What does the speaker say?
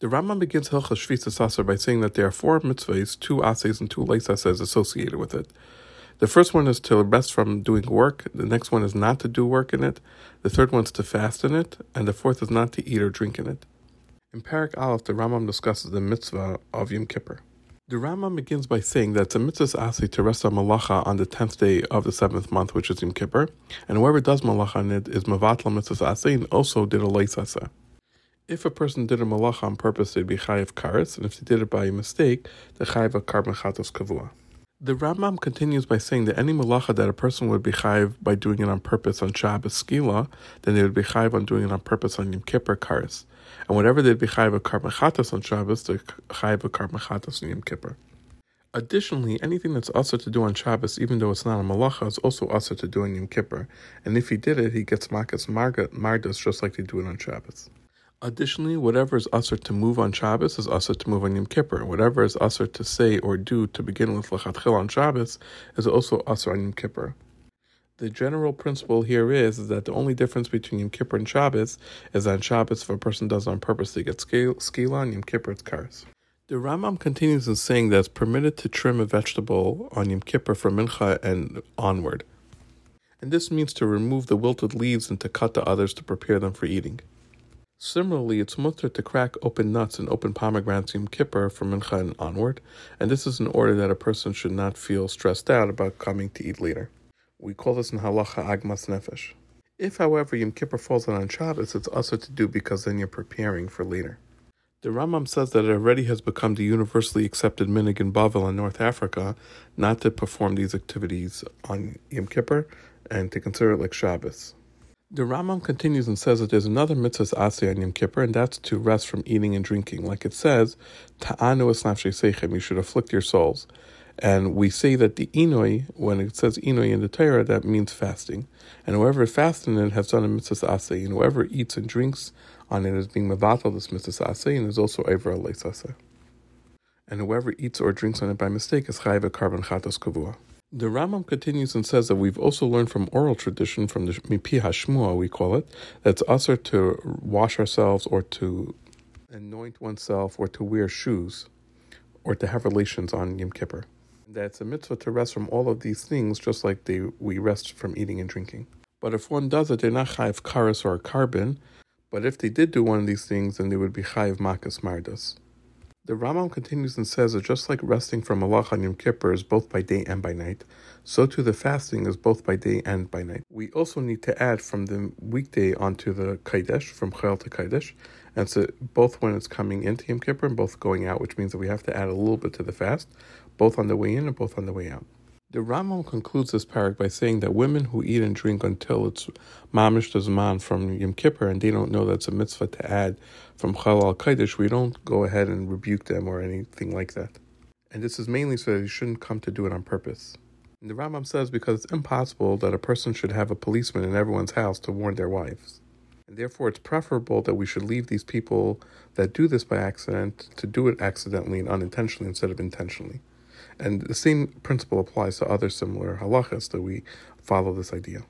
The Rambam begins Hilchas Shvisas Asor by saying that there are four mitzvahs, two ases and two leisases associated with it. The first one is to rest from doing work. The next one is not to do work in it. The third one is to fast in it. And the fourth is not to eat or drink in it. In Perek Aleph, the Rambam discusses the mitzvah of Yom Kippur. The Rambam begins by saying that it's a mitzvah asi to rest on malacha on the tenth day of the seventh month, which is Yom Kippur, and whoever does malacha on it is mavatla mitzvah asi and also did a leisasa. If a person did a malacha on purpose, they'd be chayiv karis, and if they did it by mistake, the chayiv a korban chatos kavua. The Rambam continues by saying that any malacha that a person would be chayiv by doing it on purpose on Shabbos skila, then they would be chayiv on doing it on purpose on Yom Kippur karis. And whatever they'd be chayiv a korban chatos on Shabbos, they're chayiv korban chatos on Yom Kippur. Additionally, anything that's also to do on Shabbos, even though it's not a malacha, is also also to do on Yom Kippur. And if he did it, he gets makas mardas just like they do it on Shabbos. Additionally, whatever is assur to move on Shabbos is assur to move on Yom Kippur. Whatever is assur to say or do to begin with Lechatchil on Shabbos is also assur on Yom Kippur. The general principle here is, is that the only difference between Yom Kippur and Shabbos is that on Shabbos, if a person does it on purpose, they get skila, on Yom Kippur it's kares. The Rambam continues in saying that it's permitted to trim a vegetable on Yom Kippur from Mincha and onward. And this means to remove the wilted leaves and to cut the others to prepare them for eating. Similarly, it's mutter to crack open nuts and open pomegranates Yom Kippur from Mincha and onward, and this is in order that a person should not feel stressed out about coming to eat later. We call this in halacha agmas nefesh. If, however, Yom Kippur falls on Shabbos, it's also to do because then you're preparing for later. The Rambam says that it already has become the universally accepted minhag in Bavel in North Africa not to perform these activities on Yom Kippur and to consider it like Shabbos. The Rambam continues and says that there's another mitzvah asi on Yom Kippur, and that's to rest from eating and drinking. Like it says, Ta'anu esnafshei seichem, you should afflict your souls. And we say that the inoi, when it says inoi in the Torah, that means fasting. And whoever fasts in it has done a mitzvah asi, and whoever eats and drinks on it is being mevatel this mitzvah asi, and is also over a And whoever eats or drinks on it by mistake is chayiv a korban chatos kavua. The Rambam continues and says that we've also learned from oral tradition, from the Mipi Hashmua, we call it, that it's assur to wash ourselves or to anoint oneself or to wear shoes or to have relations on Yom Kippur. That it's a mitzvah to rest from all of these things just like they, we rest from eating and drinking. But if one does it, they're not chayiv karis or korban, but if they did do one of these things, then they would be chayiv makas mardas. The Rambam continues and says that just like resting from Allah on Yom Kippur is both by day and by night, so too the fasting is both by day and by night. We also need to add from the weekday onto the Kaidesh, from Chayil to Kaidesh, and so both when it's coming into Yom Kippur and both going out, which means that we have to add a little bit to the fast, both on the way in and both on the way out. The Rambam concludes this perek by saying that women who eat and drink until it's mamish man from Yom Kippur and they don't know that's a mitzvah to add from Chal al Kaidish, we don't go ahead and rebuke them or anything like that. And this is mainly so that you shouldn't come to do it on purpose. And the Rambam says because it's impossible that a person should have a policeman in everyone's house to warn their wives. And therefore, it's preferable that we should leave these people that do this by accident to do it accidentally and unintentionally instead of intentionally. And the same principle applies to other similar halachas that we follow this idea.